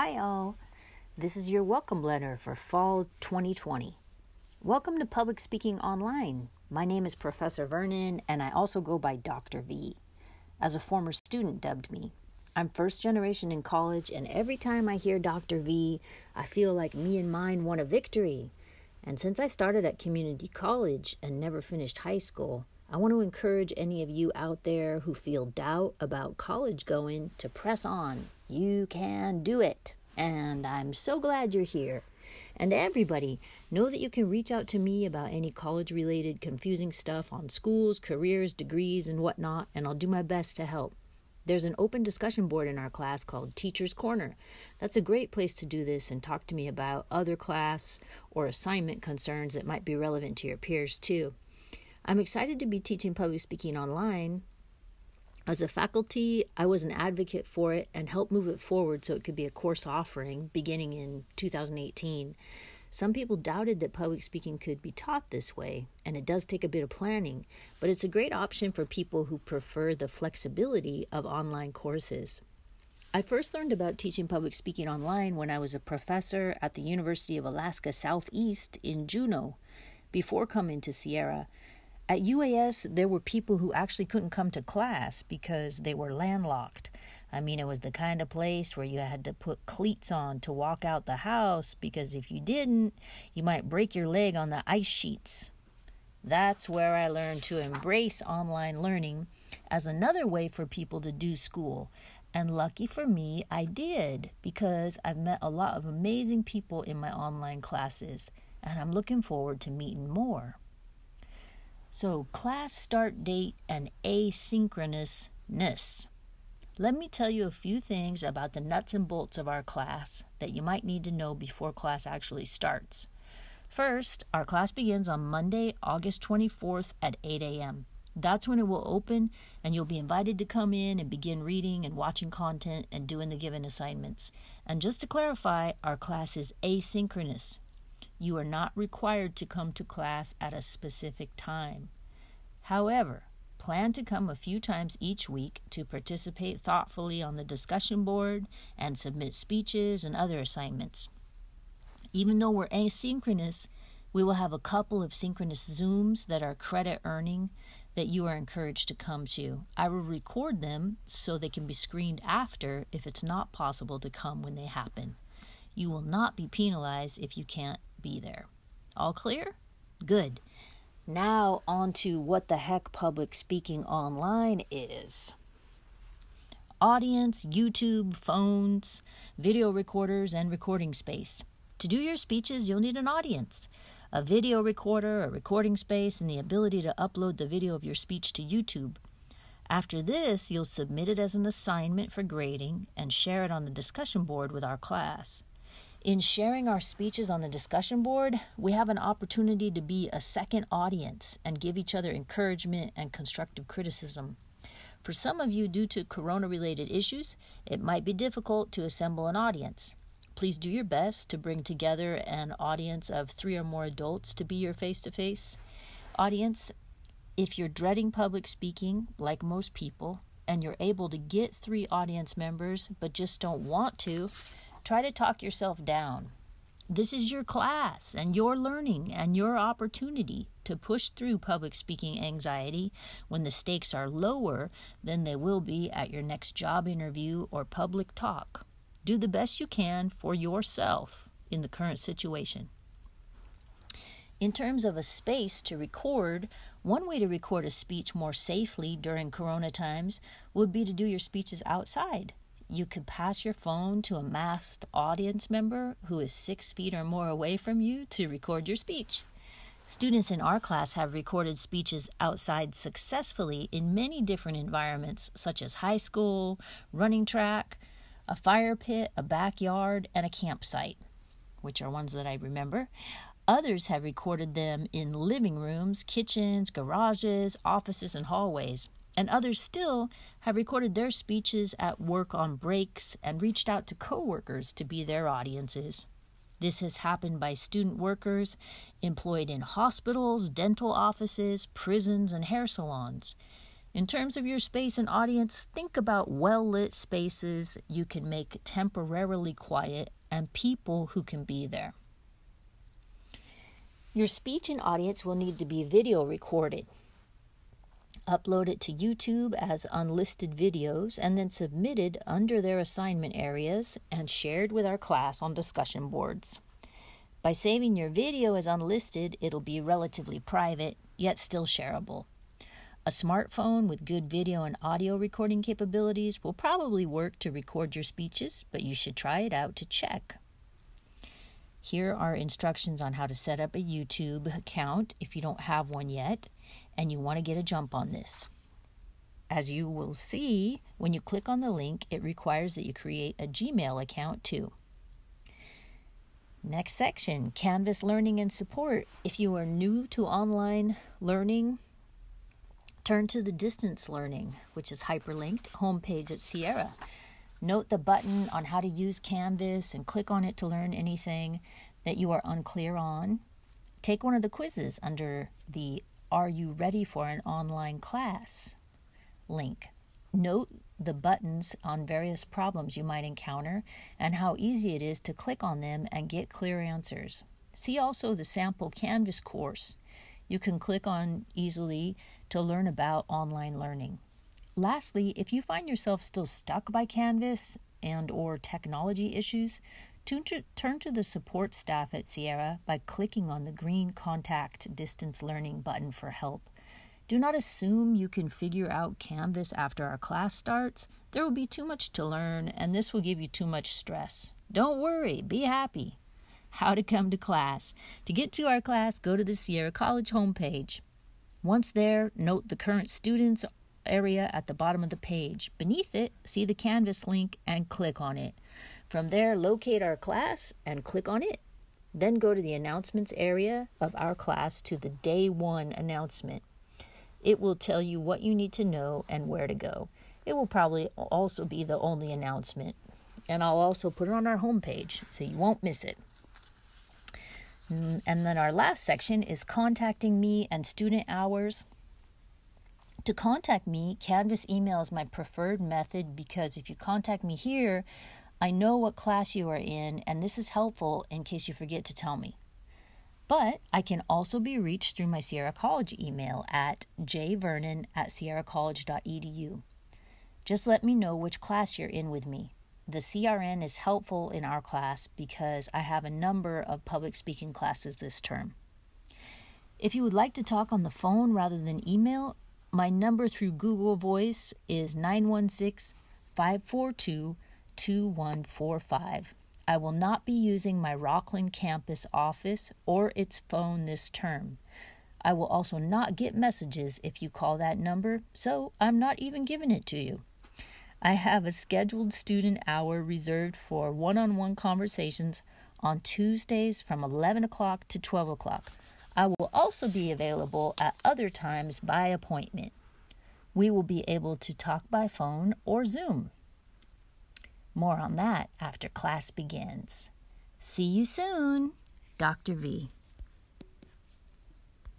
Hi, all. This is your welcome letter for fall 2020. Welcome to Public Speaking Online. My name is Professor Vernon, and I also go by Dr. V, as a former student dubbed me. I'm first generation in college, and every time I hear Dr. V, I feel like me and mine won a victory. And since I started at community college and never finished high school, I want to encourage any of you out there who feel doubt about college going to press on. You can do it. And I'm so glad you're here. And everybody, know that you can reach out to me about any college related confusing stuff on schools, careers, degrees, and whatnot, and I'll do my best to help. There's an open discussion board in our class called Teacher's Corner. That's a great place to do this and talk to me about other class or assignment concerns that might be relevant to your peers too. I'm excited to be teaching public speaking online. As a faculty, I was an advocate for it and helped move it forward so it could be a course offering beginning in 2018. Some people doubted that public speaking could be taught this way, and it does take a bit of planning, but it's a great option for people who prefer the flexibility of online courses. I first learned about teaching public speaking online when I was a professor at the University of Alaska Southeast in Juneau before coming to Sierra. At UAS, there were people who actually couldn't come to class because they were landlocked. I mean, it was the kind of place where you had to put cleats on to walk out the house because if you didn't, you might break your leg on the ice sheets. That's where I learned to embrace online learning as another way for people to do school. And lucky for me, I did because I've met a lot of amazing people in my online classes, and I'm looking forward to meeting more. So, class start date and asynchronousness. Let me tell you a few things about the nuts and bolts of our class that you might need to know before class actually starts. First, our class begins on Monday, August 24th at 8 a.m. That's when it will open, and you'll be invited to come in and begin reading and watching content and doing the given assignments. And just to clarify, our class is asynchronous. You are not required to come to class at a specific time. However, Plan to come a few times each week to participate thoughtfully on the discussion board and submit speeches and other assignments. Even though we're asynchronous, we will have a couple of synchronous Zooms that are credit earning that you are encouraged to come to. I will record them so they can be screened after if it's not possible to come when they happen. You will not be penalized if you can't be there. All clear? Good. Now, on to what the heck public speaking online is. Audience, YouTube, phones, video recorders, and recording space. To do your speeches, you'll need an audience, a video recorder, a recording space, and the ability to upload the video of your speech to YouTube. After this, you'll submit it as an assignment for grading and share it on the discussion board with our class. In sharing our speeches on the discussion board, we have an opportunity to be a second audience and give each other encouragement and constructive criticism. For some of you, due to corona related issues, it might be difficult to assemble an audience. Please do your best to bring together an audience of three or more adults to be your face to face audience. If you're dreading public speaking, like most people, and you're able to get three audience members but just don't want to, Try to talk yourself down. This is your class and your learning and your opportunity to push through public speaking anxiety when the stakes are lower than they will be at your next job interview or public talk. Do the best you can for yourself in the current situation. In terms of a space to record, one way to record a speech more safely during corona times would be to do your speeches outside you could pass your phone to a masked audience member who is six feet or more away from you to record your speech. Students in our class have recorded speeches outside successfully in many different environments, such as high school, running track, a fire pit, a backyard, and a campsite, which are ones that I remember. Others have recorded them in living rooms, kitchens, garages, offices, and hallways and others still have recorded their speeches at work on breaks and reached out to coworkers to be their audiences. This has happened by student workers employed in hospitals, dental offices, prisons, and hair salons. In terms of your space and audience, think about well lit spaces you can make temporarily quiet and people who can be there. Your speech and audience will need to be video recorded. Upload it to YouTube as unlisted videos and then submitted under their assignment areas and shared with our class on discussion boards. By saving your video as unlisted, it'll be relatively private, yet still shareable. A smartphone with good video and audio recording capabilities will probably work to record your speeches, but you should try it out to check. Here are instructions on how to set up a YouTube account if you don't have one yet and you want to get a jump on this. As you will see, when you click on the link, it requires that you create a Gmail account too. Next section Canvas Learning and Support. If you are new to online learning, turn to the Distance Learning, which is hyperlinked, homepage at Sierra. Note the button on how to use Canvas and click on it to learn anything that you are unclear on. Take one of the quizzes under the Are You Ready for an Online Class link. Note the buttons on various problems you might encounter and how easy it is to click on them and get clear answers. See also the sample Canvas course you can click on easily to learn about online learning. Lastly, if you find yourself still stuck by Canvas and or technology issues, turn to, turn to the support staff at Sierra by clicking on the green contact distance learning button for help. Do not assume you can figure out Canvas after our class starts. There will be too much to learn, and this will give you too much stress. Don't worry, be happy. How to come to class. To get to our class, go to the Sierra College homepage. Once there, note the current students area at the bottom of the page. Beneath it, see the Canvas link and click on it. From there, locate our class and click on it. Then go to the announcements area of our class to the day one announcement. It will tell you what you need to know and where to go. It will probably also be the only announcement. And I'll also put it on our homepage so you won't miss it. Mm, and then our last section is contacting me and student hours. To contact me, Canvas email is my preferred method because if you contact me here, I know what class you are in, and this is helpful in case you forget to tell me. But I can also be reached through my Sierra College email at jvernon at sierracollege.edu. Just let me know which class you're in with me. The CRN is helpful in our class because I have a number of public speaking classes this term. If you would like to talk on the phone rather than email, my number through Google Voice is 916 542 2145. I will not be using my Rocklin campus office or its phone this term. I will also not get messages if you call that number, so I'm not even giving it to you. I have a scheduled student hour reserved for one on one conversations on Tuesdays from 11 o'clock to 12 o'clock. I will also be available at other times by appointment. We will be able to talk by phone or Zoom. More on that after class begins. See you soon, Dr. V.